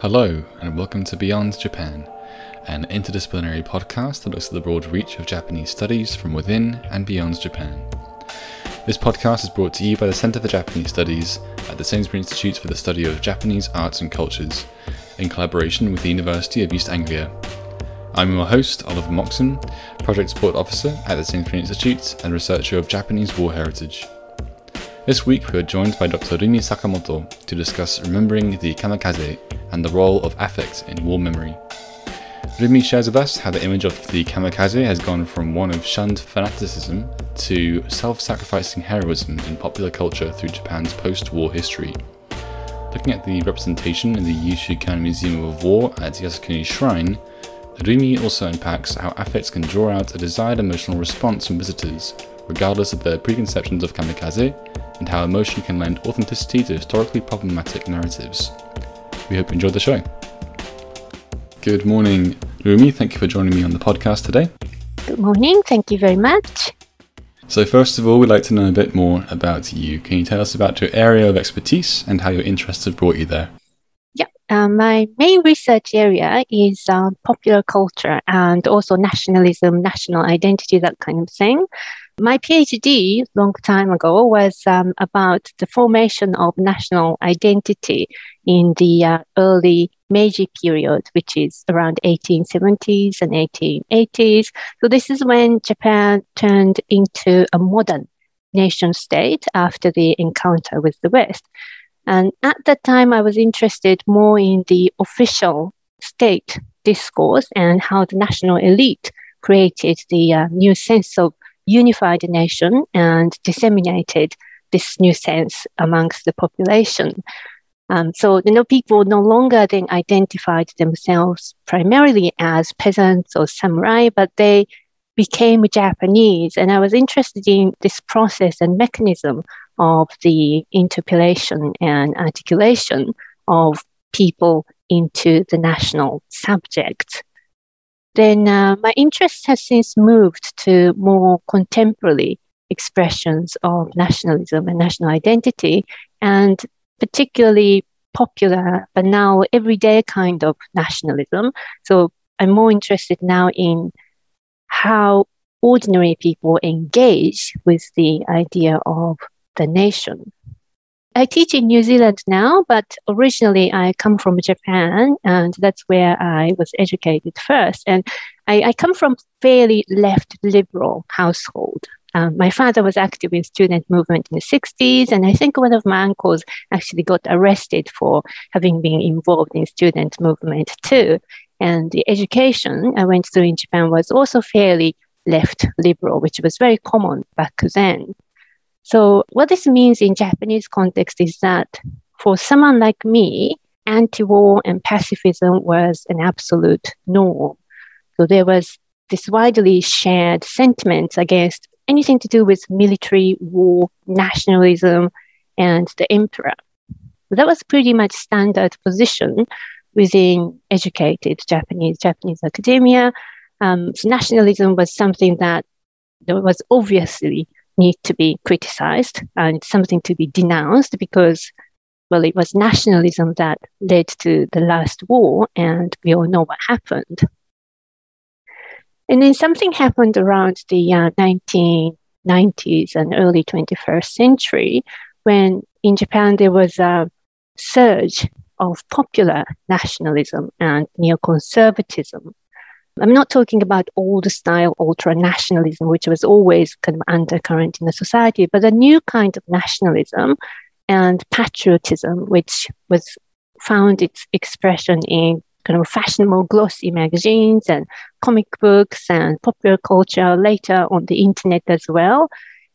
Hello, and welcome to Beyond Japan, an interdisciplinary podcast that looks at the broad reach of Japanese studies from within and beyond Japan. This podcast is brought to you by the Centre for Japanese Studies at the Sainsbury Institute for the Study of Japanese Arts and Cultures, in collaboration with the University of East Anglia. I'm your host, Oliver Moxon, Project Support Officer at the Sainsbury Institute and researcher of Japanese war heritage. This week we are joined by Dr. Rumi Sakamoto to discuss remembering the kamikaze and the role of affect in war memory. Rumi shares with us how the image of the kamikaze has gone from one of shunned fanaticism to self sacrificing heroism in popular culture through Japan's post war history. Looking at the representation in the Yushukan Museum of War at Yasukuni Shrine, Rumi also unpacks how affects can draw out a desired emotional response from visitors, regardless of their preconceptions of kamikaze, and how emotion can lend authenticity to historically problematic narratives. We hope you enjoyed the show. Good morning, Rumi. Thank you for joining me on the podcast today. Good morning. Thank you very much. So, first of all, we'd like to know a bit more about you. Can you tell us about your area of expertise and how your interests have brought you there? Yeah, uh, my main research area is uh, popular culture and also nationalism, national identity, that kind of thing. My PhD long time ago was um, about the formation of national identity in the uh, early Meiji period, which is around 1870s and 1880s. So this is when Japan turned into a modern nation state after the encounter with the West. And at that time, I was interested more in the official state discourse and how the national elite created the uh, new sense of unified a nation and disseminated this new sense amongst the population. Um, so, you know, people no longer then identified themselves primarily as peasants or samurai, but they became Japanese. And I was interested in this process and mechanism of the interpellation and articulation of people into the national subject. Then uh, my interest has since moved to more contemporary expressions of nationalism and national identity. And particularly popular, but now everyday kind of nationalism. So I'm more interested now in how ordinary people engage with the idea of the nation. I teach in New Zealand now, but originally I come from Japan, and that's where I was educated first. And I, I come from fairly left liberal household. Um, my father was active in student movement in the 60s, and I think one of my uncles actually got arrested for having been involved in student movement too. And the education I went through in Japan was also fairly left liberal, which was very common back then. So, what this means in Japanese context is that for someone like me, anti war and pacifism was an absolute norm. So, there was this widely shared sentiment against anything to do with military, war, nationalism, and the emperor. That was pretty much standard position within educated Japanese Japanese academia. Um, so nationalism was something that was obviously need to be criticized and something to be denounced because well it was nationalism that led to the last war and we all know what happened and then something happened around the uh, 1990s and early 21st century when in Japan there was a surge of popular nationalism and neoconservatism. I'm not talking about old style ultra nationalism, which was always kind of undercurrent in the society, but a new kind of nationalism and patriotism, which was found its expression in kind of fashionable glossy magazines and comic books and popular culture later on the internet as well.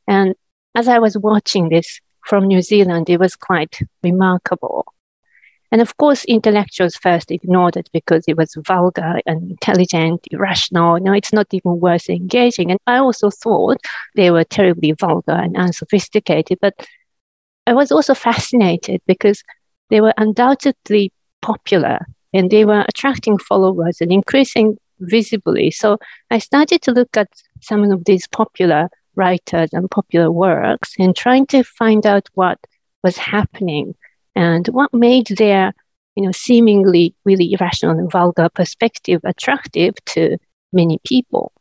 And as I was watching this from New Zealand, it was quite remarkable. And of course, intellectuals first ignored it because it was vulgar and intelligent, irrational. No, it's not even worth engaging. And I also thought they were terribly vulgar and unsophisticated. But I was also fascinated because they were undoubtedly popular and they were attracting followers and increasing visibly. So I started to look at some of these popular writers and popular works and trying to find out what was happening and what made their you know, seemingly really irrational and vulgar perspective attractive to many people.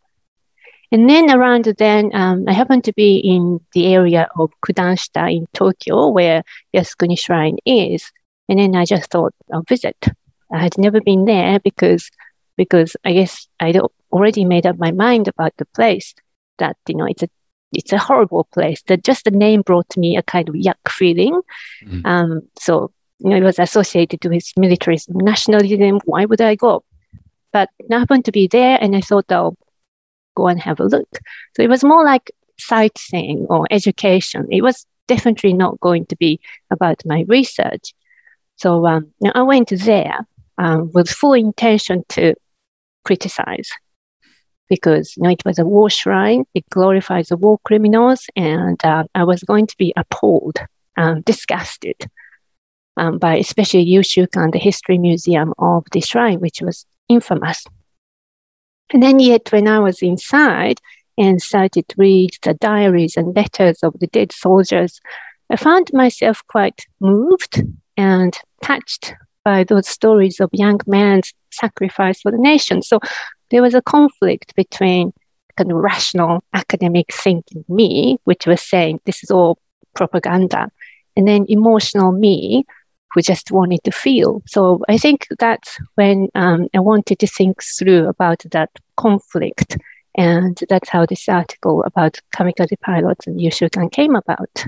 And then around then, um, I happened to be in the area of Kudanshita in Tokyo, where Yasukuni Shrine is. And then I just thought, I'll visit. I had never been there because, because I guess I'd already made up my mind about the place that, you know, it's a, it's a horrible place that just the name brought me a kind of yuck feeling. Mm. Um, so, you know, it was associated with militarism, nationalism. Why would I go? But I happened to be there and I thought, I'll go and have a look. So it was more like sightseeing or education. It was definitely not going to be about my research. So um, I went there um, with full intention to criticize because you know, it was a war shrine. It glorifies the war criminals, and uh, I was going to be appalled, um, disgusted um, by especially Yushukan, the history museum of the shrine, which was infamous. And then yet when I was inside and started to read the diaries and letters of the dead soldiers, I found myself quite moved and touched by those stories of young men's sacrifice for the nation. So there was a conflict between kind of rational academic thinking me, which was saying this is all propaganda, and then emotional me, who just wanted to feel. So I think that's when um, I wanted to think through about that conflict. And that's how this article about kamikaze pilots and Yushukan came about.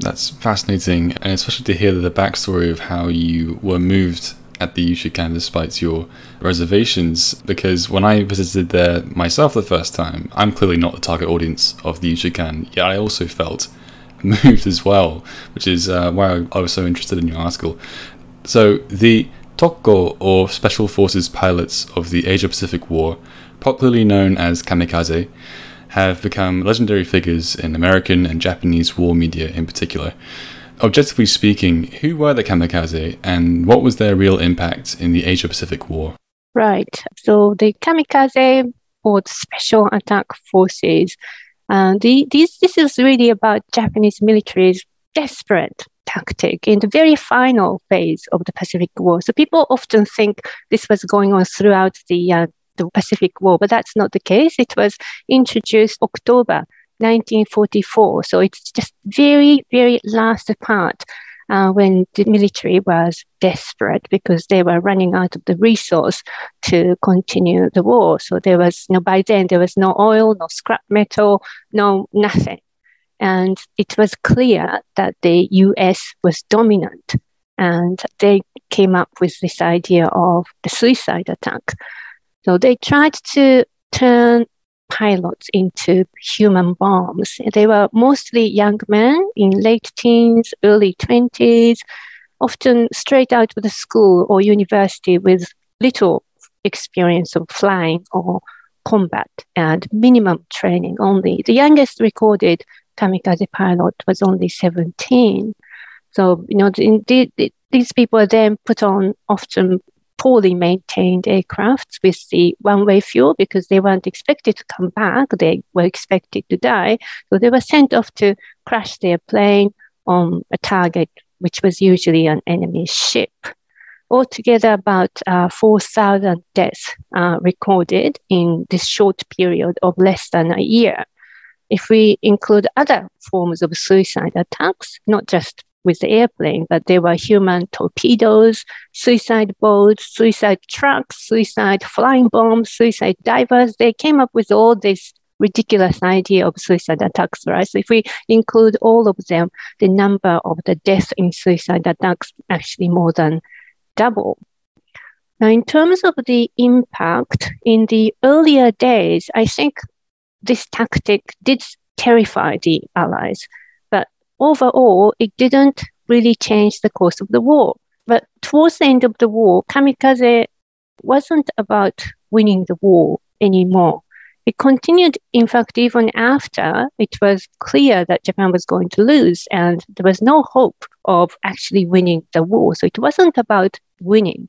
That's fascinating, and especially to hear the backstory of how you were moved at the Yushukan despite your reservations. Because when I visited there myself the first time, I'm clearly not the target audience of the Yushukan, yet I also felt moved as well, which is uh, why I was so interested in your article. So, the Tokko, or Special Forces pilots of the Asia Pacific War, popularly known as kamikaze, have become legendary figures in American and Japanese war media in particular. Objectively speaking, who were the kamikaze and what was their real impact in the Asia Pacific War? Right. So the kamikaze or the special attack forces uh, the, this, this is really about Japanese military's desperate tactic in the very final phase of the Pacific War. So people often think this was going on throughout the, uh, the Pacific War, but that's not the case. It was introduced October 1944. So it's just very, very last part uh, when the military was desperate because they were running out of the resource to continue the war. So there was, you know, by then there was no oil, no scrap metal, no nothing. And it was clear that the US was dominant. And they came up with this idea of the suicide attack. So they tried to turn pilots into human bombs. They were mostly young men in late teens, early 20s, often straight out of the school or university with little experience of flying or combat and minimum training only. The youngest recorded kamikaze pilot was only 17. So, you know, indeed, these people are then put on often poorly maintained aircrafts with the one way fuel because they weren't expected to come back. They were expected to die. So they were sent off to crash their plane on a target, which was usually an enemy ship. Altogether, about uh, 4,000 deaths uh, recorded in this short period of less than a year. If we include other forms of suicide attacks, not just with the airplane, but there were human torpedoes, suicide boats, suicide trucks, suicide flying bombs, suicide divers. They came up with all this ridiculous idea of suicide attacks, right? So if we include all of them, the number of the deaths in suicide attacks actually more than double. Now, in terms of the impact in the earlier days, I think this tactic did terrify the Allies overall, it didn't really change the course of the war. But towards the end of the war, kamikaze wasn't about winning the war anymore. It continued, in fact, even after it was clear that Japan was going to lose and there was no hope of actually winning the war. So it wasn't about winning.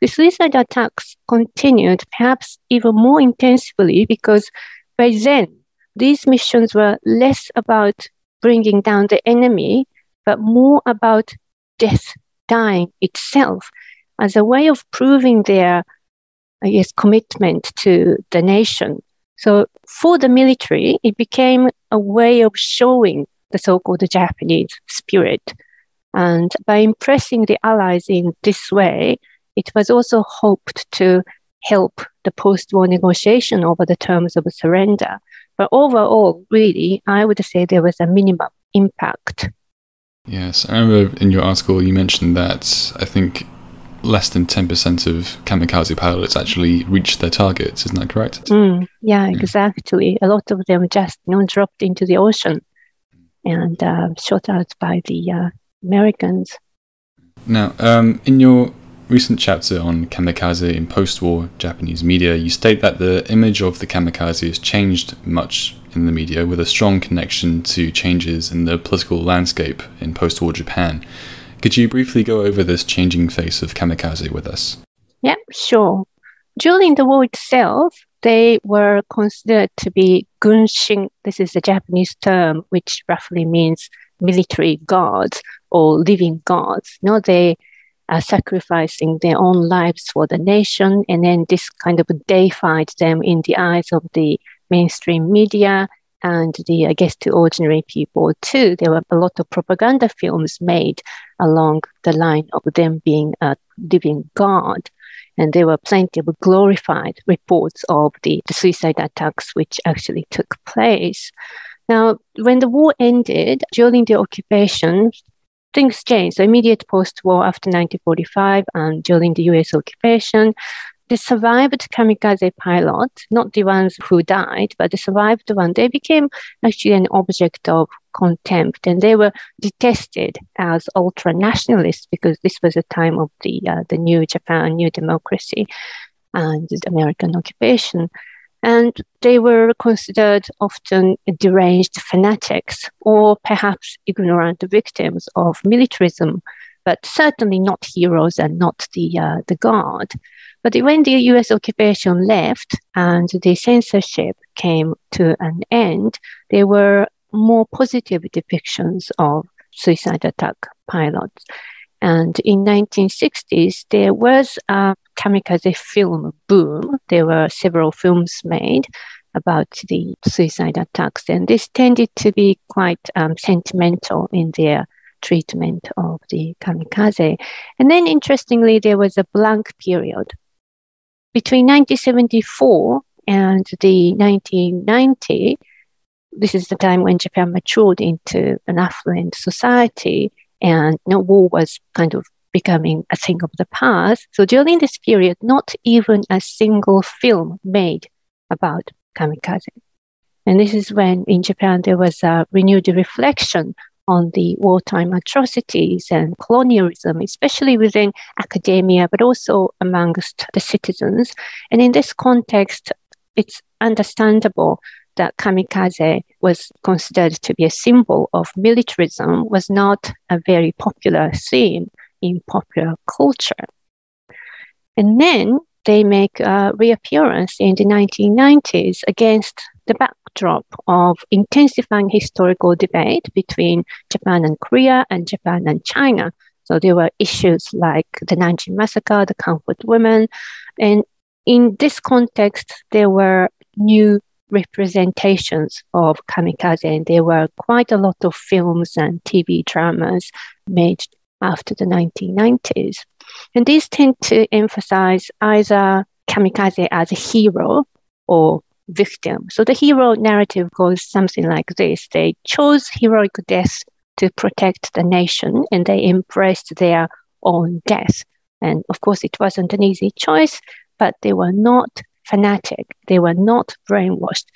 The suicide attacks continued perhaps even more intensively because by then these missions were less about bringing down the enemy, but more about death dying itself as a way of proving their, I guess, commitment to the nation. So for the military, it became a way of showing the so-called Japanese spirit. And by impressing the Allies in this way, it was also hoped to help the post-war negotiation over the terms of surrender. But overall, really, I would say there was a minimum impact. Yes, I remember in your article you mentioned that I think less than 10% of kamikaze pilots actually reached their targets. Isn't that correct? Mm, yeah, exactly. A lot of them just you know, dropped into the ocean and uh, shot out by the uh, Americans. Now, um, in your recent chapter on kamikaze in post war Japanese media, you state that the image of the kamikaze has changed much in the media with a strong connection to changes in the political landscape in post war Japan. Could you briefly go over this changing face of kamikaze with us? Yeah, sure. During the war itself, they were considered to be gunshin. This is a Japanese term which roughly means military gods or living gods. You know, they are sacrificing their own lives for the nation, and then this kind of deified them in the eyes of the mainstream media and the I guess to ordinary people too. There were a lot of propaganda films made along the line of them being a living god. And there were plenty of glorified reports of the, the suicide attacks which actually took place. Now, when the war ended, during the occupation, things changed. So immediate post-war after 1945 and during the US occupation, the survived kamikaze pilots, not the ones who died, but the survived one, they became actually an object of contempt and they were detested as ultra nationalists because this was a time of the, uh, the new Japan, new democracy and the American occupation. And they were considered often deranged fanatics or perhaps ignorant victims of militarism, but certainly not heroes and not the, uh, the god. But when the US occupation left and the censorship came to an end, there were more positive depictions of suicide attack pilots. And in 1960s, there was a kamikaze film boom. There were several films made about the suicide attacks, and this tended to be quite um, sentimental in their treatment of the kamikaze. And then, interestingly, there was a blank period between 1974 and the 1990, this is the time when Japan matured into an affluent society and no war was kind of becoming a thing of the past. So during this period, not even a single film made about kamikaze. And this is when in Japan there was a renewed reflection on the wartime atrocities and colonialism, especially within academia, but also amongst the citizens. And in this context, it's understandable that kamikaze was considered to be a symbol of militarism was not a very popular theme in popular culture. And then they make a reappearance in the 1990s against the backdrop of intensifying historical debate between Japan and Korea and Japan and China. So there were issues like the Nanjing massacre, the comfort women. And in this context, there were new representations of kamikaze, and there were quite a lot of films and TV dramas made after the 1990s. And these tend to emphasize either kamikaze as a hero or victim. So the hero narrative goes something like this they chose heroic death to protect the nation and they embraced their own death. And of course, it wasn't an easy choice, but they were not fanatic, they were not brainwashed.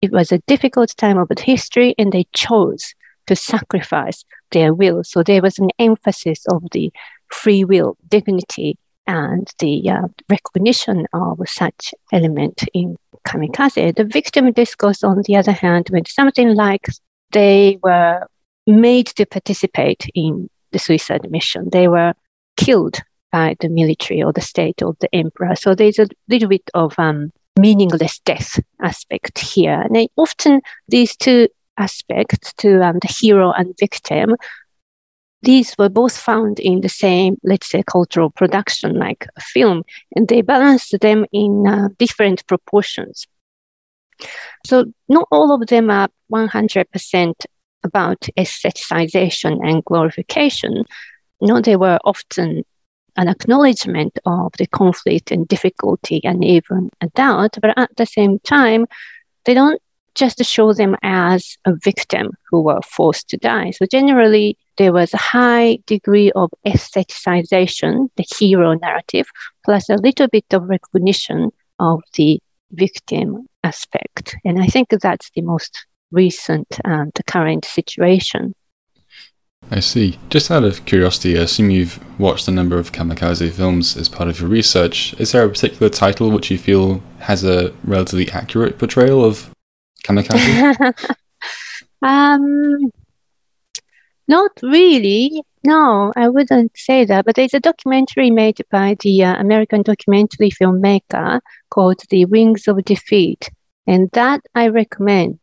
It was a difficult time of history, and they chose to sacrifice their will. So there was an emphasis of the free will, dignity, and the uh, recognition of such element in kamikaze. The victim discourse, on the other hand, went something like they were made to participate in the suicide mission. They were killed by the military or the state or the emperor. So there's a little bit of um, meaningless death aspect here. And often these two aspects to um, the hero and victim these were both found in the same, let's say, cultural production like film, and they balanced them in uh, different proportions. So not all of them are 100% about aestheticization and glorification. No, they were often an acknowledgement of the conflict and difficulty and even a doubt, but at the same time, they don't just to show them as a victim who were forced to die. So generally, there was a high degree of aestheticization, the hero narrative, plus a little bit of recognition of the victim aspect. And I think that's the most recent and current situation. I see. Just out of curiosity, I assume you've watched a number of kamikaze films as part of your research. Is there a particular title which you feel has a relatively accurate portrayal of kamikaze? um, not really. No, I wouldn't say that. But there's a documentary made by the uh, American documentary filmmaker called The Wings of Defeat. And that I recommend.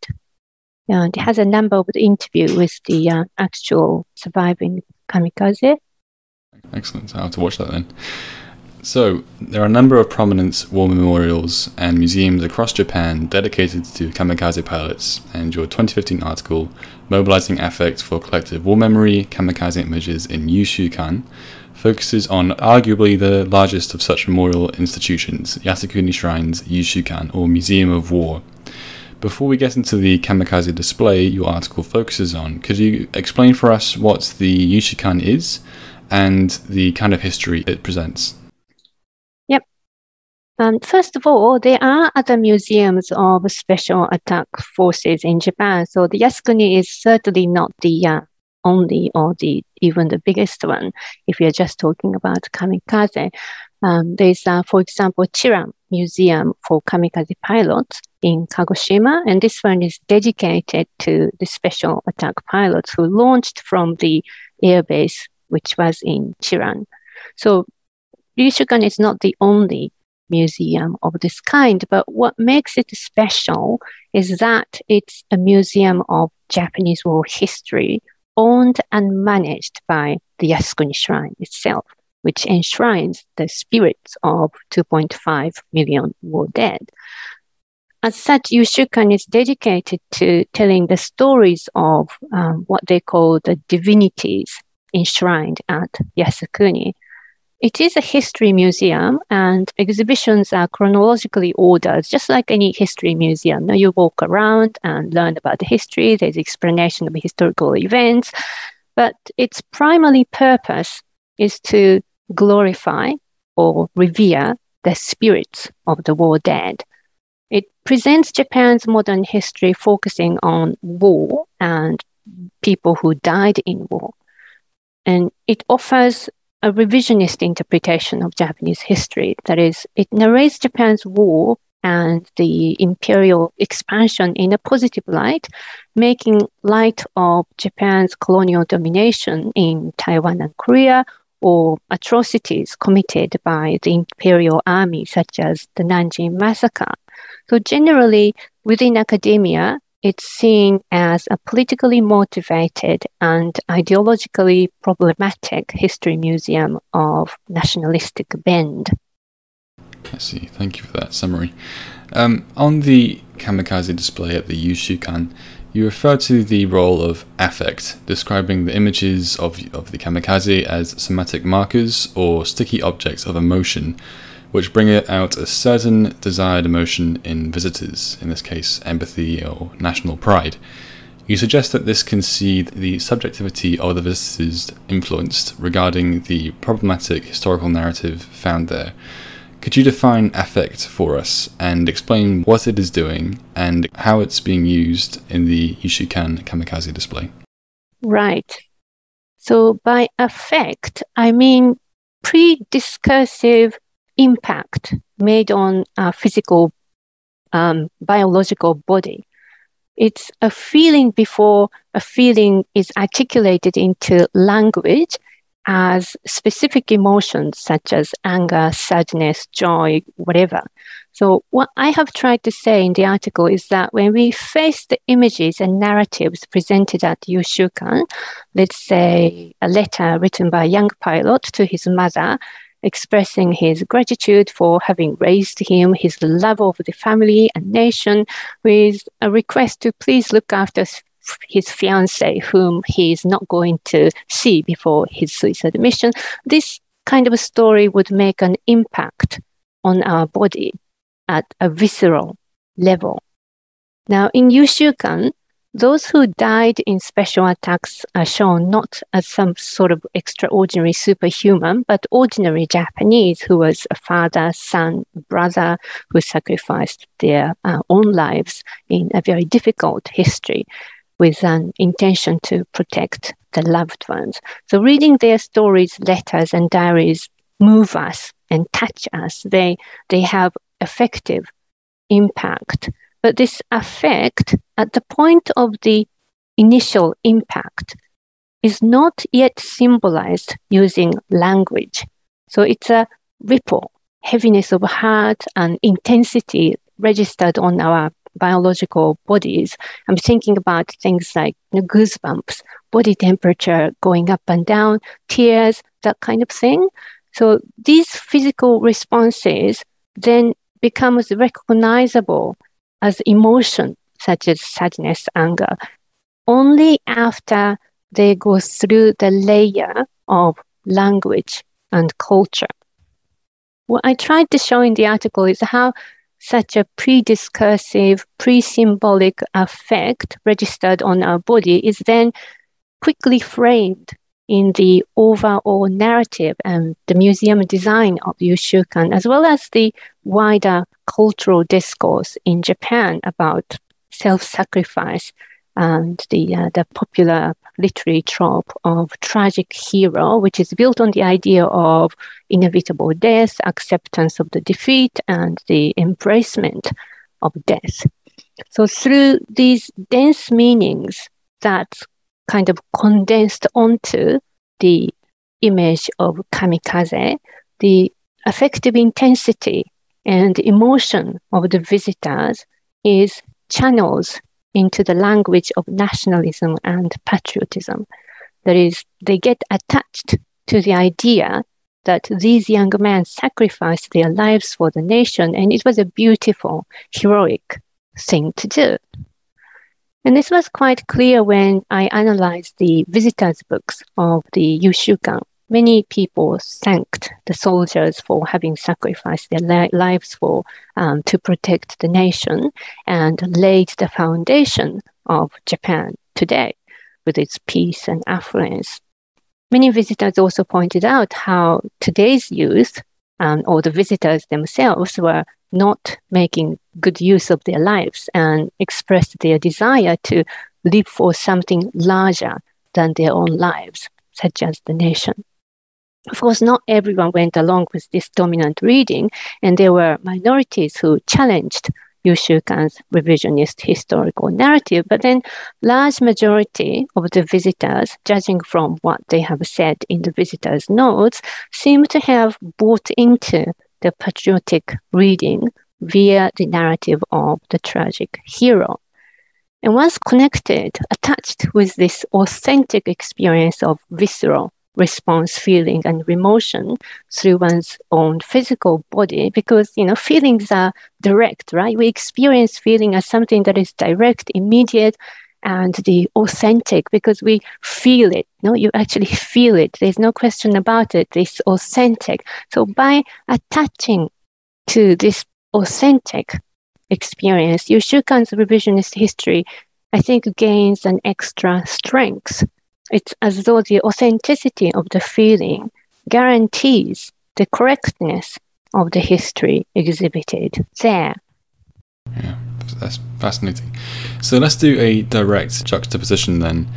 Yeah, it has a number of interviews with the uh, actual surviving kamikaze. Excellent. I'll have to watch that then. So, there are a number of prominent war memorials and museums across Japan dedicated to kamikaze pilots, and your 2015 article, Mobilizing Affect for Collective War Memory Kamikaze Images in Yushukan, focuses on arguably the largest of such memorial institutions, Yasukuni Shrines Yushukan, or Museum of War. Before we get into the kamikaze display your article focuses on, could you explain for us what the Yushukan is and the kind of history it presents? Um, first of all, there are other museums of special attack forces in Japan. So the Yasukuni is certainly not the uh, only or the even the biggest one. If you're just talking about kamikaze, um, there's, uh, for example, Chiran Museum for Kamikaze pilots in Kagoshima, and this one is dedicated to the special attack pilots who launched from the airbase, which was in Chiran. So Yushukan is not the only museum of this kind. But what makes it special is that it's a museum of Japanese war history owned and managed by the Yasukuni Shrine itself, which enshrines the spirits of 2.5 million war dead. As such, Yushukan is dedicated to telling the stories of um, what they call the divinities enshrined at Yasukuni. It is a history museum and exhibitions are chronologically ordered, just like any history museum. You walk around and learn about the history, there's explanation of historical events, but its primary purpose is to glorify or revere the spirits of the war dead. It presents Japan's modern history focusing on war and people who died in war. And it offers a revisionist interpretation of Japanese history. That is, it narrates Japan's war and the imperial expansion in a positive light, making light of Japan's colonial domination in Taiwan and Korea or atrocities committed by the imperial army, such as the Nanjing massacre. So, generally, within academia, it's seen as a politically motivated and ideologically problematic history museum of nationalistic bend. I see. Thank you for that summary. Um, on the kamikaze display at the Yushukan, you refer to the role of affect, describing the images of, of the kamikaze as somatic markers or sticky objects of emotion which bring out a certain desired emotion in visitors, in this case, empathy or national pride. You suggest that this can see the subjectivity of the visitors influenced regarding the problematic historical narrative found there. Could you define affect for us and explain what it is doing and how it's being used in the Yushukan kamikaze display? Right. So, by affect, I mean pre discursive impact made on a physical, um, biological body. It's a feeling before a feeling is articulated into language as specific emotions such as anger, sadness, joy, whatever. So, what I have tried to say in the article is that when we face the images and narratives presented at Yushukan, let's say a letter written by a young pilot to his mother, expressing his gratitude for having raised him, his love of the family and nation, with a request to please look after his fiancee, whom he is not going to see before his suicide mission. This kind of a story would make an impact on our body at a visceral level. Now, in Yushukan, those who died in special attacks are shown not as some sort of extraordinary superhuman, but ordinary Japanese who was a father, son, brother who sacrificed their uh, own lives in a very difficult history with an intention to protect the loved ones. So reading their stories, letters, and diaries move us and touch us. They, they have affective impact. But this affect at the point of the initial impact is not yet symbolized using language. So it's a ripple, heaviness of heart and intensity registered on our biological bodies. I'm thinking about things like you know, goosebumps, body temperature going up and down, tears, that kind of thing. So these physical responses then becomes recognizable as emotion, such as sadness, anger, only after they go through the layer of language and culture. What I tried to show in the article is how such a pre-discursive, pre-symbolic affect registered on our body is then quickly framed in the overall narrative and the museum design of Yushukan, as well as the wider cultural discourse in Japan about self-sacrifice and the uh, the popular literary trope of tragic hero, which is built on the idea of inevitable death, acceptance of the defeat, and the embracement of death. So through these dense meanings that kind of condensed onto the image of kamikaze, the affective intensity and emotion of the visitors is channels into the language of nationalism and patriotism. That is, they get attached to the idea that these young men sacrificed their lives for the nation, and it was a beautiful, heroic thing to do. And this was quite clear when I analyzed the visitors' books of the Yushukan. Many people thanked the soldiers for having sacrificed their li- lives for um, to protect the nation and laid the foundation of Japan today with its peace and affluence. Many visitors also pointed out how today's youth um, or the visitors themselves were not making good use of their lives and expressed their desire to live for something larger than their own lives, such as the nation. Of course, not everyone went along with this dominant reading, and there were minorities who challenged Yushukan's revisionist historical narrative, but then large majority of the visitors, judging from what they have said in the visitors' notes, seem to have bought into the patriotic reading via the narrative of the tragic hero. And once connected, attached with this authentic experience of visceral response, feeling, and emotion through one's own physical body, because you know feelings are direct, right? We experience feeling as something that is direct, immediate, and the authentic because we feel it. No, you actually feel it. There's no question about it. It's authentic. So by attaching to this authentic experience, Yushukan's revisionist history, I think, gains an extra strength. It's as though the authenticity of the feeling guarantees the correctness of the history exhibited there. Yeah that's fascinating. So let's do a direct juxtaposition then.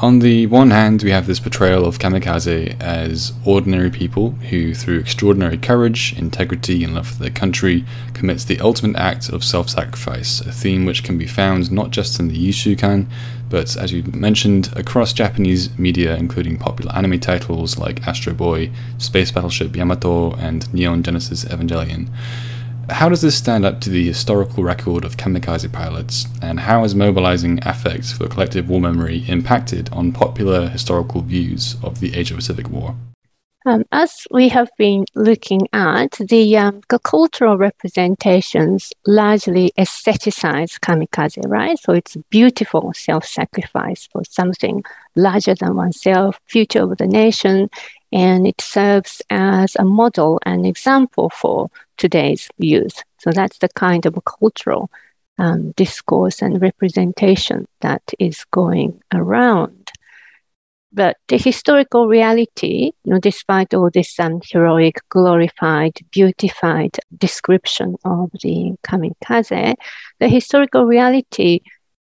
On the one hand, we have this portrayal of kamikaze as ordinary people who, through extraordinary courage, integrity, and love for their country, commits the ultimate act of self sacrifice, a theme which can be found not just in the Yushukan, but as you mentioned, across Japanese media, including popular anime titles like Astro Boy, Space Battleship Yamato, and Neon Genesis Evangelion. How does this stand up to the historical record of kamikaze pilots, and how has mobilizing affect for collective war memory impacted on popular historical views of the Asia Pacific War? Um, as we have been looking at, the, um, cultural representations largely aestheticize kamikaze, right? So it's beautiful self sacrifice for something larger than oneself, future of the nation, and it serves as a model and example for today's youth. So that's the kind of cultural um, discourse and representation that is going around. But the historical reality, you know, despite all this um, heroic, glorified, beautified description of the kamikaze, the historical reality,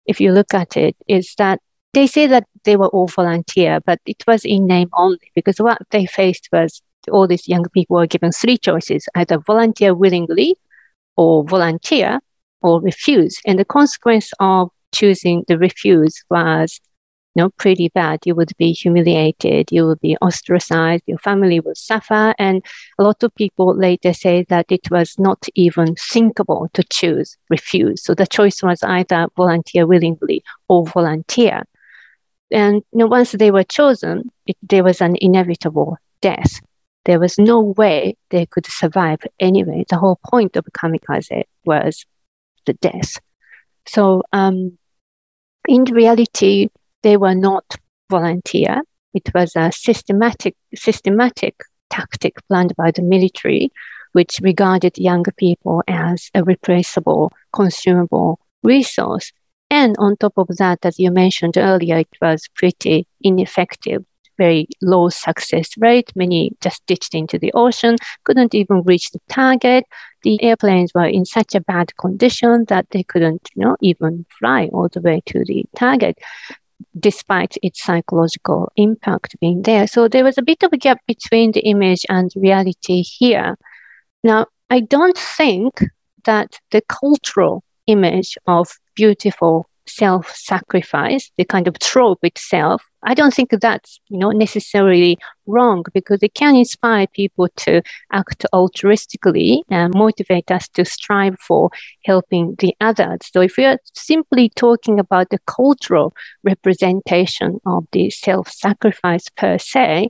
if you look at it, is that they say that they were all volunteer, but it was in name only because what they faced was all these young people were given three choices either volunteer willingly, or volunteer, or refuse. And the consequence of choosing the refuse was you know, pretty bad. You would be humiliated, you would be ostracized, your family would suffer. And a lot of people later say that it was not even thinkable to choose refuse. So the choice was either volunteer willingly or volunteer. And you know, once they were chosen, it, there was an inevitable death. There was no way they could survive anyway. The whole point of kamikaze was the death. So, um, in reality, they were not volunteer. It was a systematic, systematic tactic planned by the military, which regarded young people as a replaceable, consumable resource. And on top of that, as you mentioned earlier, it was pretty ineffective, very low success rate. Many just ditched into the ocean, couldn't even reach the target. The airplanes were in such a bad condition that they couldn't, you know, even fly all the way to the target despite its psychological impact being there. So there was a bit of a gap between the image and reality here. Now, I don't think that the cultural image of beautiful self sacrifice, the kind of trope itself, I don't think that's you know necessarily wrong because it can inspire people to act altruistically and motivate us to strive for helping the others. So if we are simply talking about the cultural representation of the self-sacrifice per se,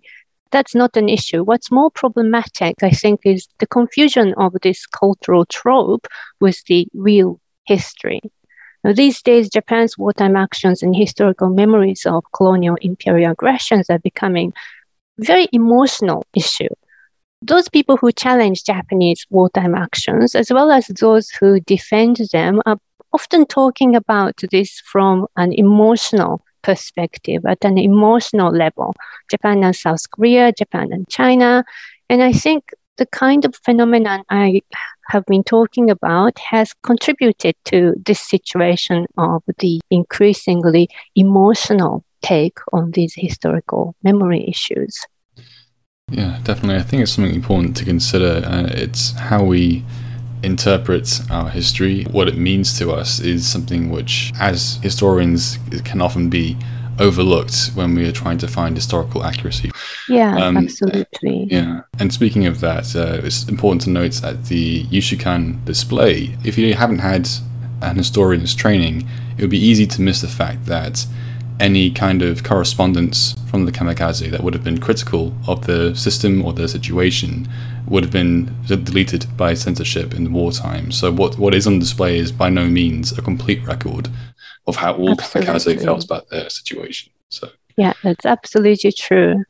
that's not an issue. What's more problematic, I think, is the confusion of this cultural trope with the real history. These days, Japan's wartime actions and historical memories of colonial imperial aggressions are becoming very emotional issue. Those people who challenge Japanese wartime actions, as well as those who defend them, are often talking about this from an emotional perspective, at an emotional level. Japan and South Korea, Japan and China. And I think the kind of phenomenon I have been talking about has contributed to this situation of the increasingly emotional take on these historical memory issues. Yeah, definitely. I think it's something important to consider. Uh, it's how we interpret our history, what it means to us, is something which, as historians, can often be overlooked when we are trying to find historical accuracy. Yeah, um, absolutely. Yeah. And speaking of that, uh, it's important to note that the Yushukan display, if you haven't had an historian's training, it would be easy to miss the fact that any kind of correspondence from the kamikaze that would have been critical of the system or the situation would have been deleted by censorship in the wartime. So what what is on display is by no means a complete record of how all Absolutely. kamikaze felt about their situation. So yeah, that's absolutely true.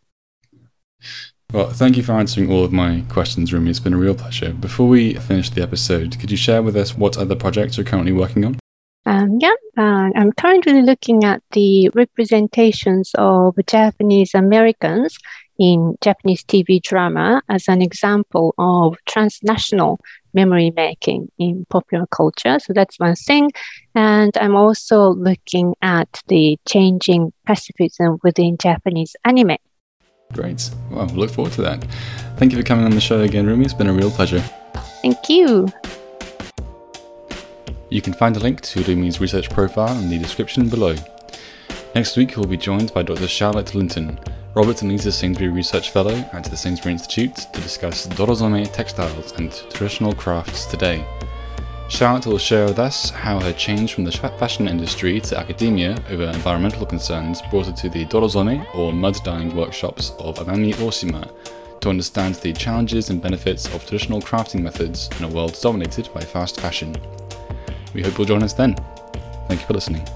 Well, thank you for answering all of my questions, Rumi. It's been a real pleasure. Before we finish the episode, could you share with us what other projects you're currently working on? Um, yeah, uh, I'm currently looking at the representations of Japanese Americans in Japanese TV drama as an example of transnational memory making in popular culture. So that's one thing. And I'm also looking at the changing pacifism within Japanese anime. Great. Well, look forward to that. Thank you for coming on the show again, Rumi. It's been a real pleasure. Thank you. You can find a link to Rumi's research profile in the description below. Next week, we'll be joined by Dr. Charlotte Linton, Robert and Lisa Sainsbury Research Fellow at the Sainsbury Institute to discuss Dorozome textiles and traditional crafts today. Charlotte will share with us how her change from the fashion industry to academia over environmental concerns brought her to the Dorozome or mud dyeing workshops of Amami Oshima to understand the challenges and benefits of traditional crafting methods in a world dominated by fast fashion. We hope you'll join us then. Thank you for listening.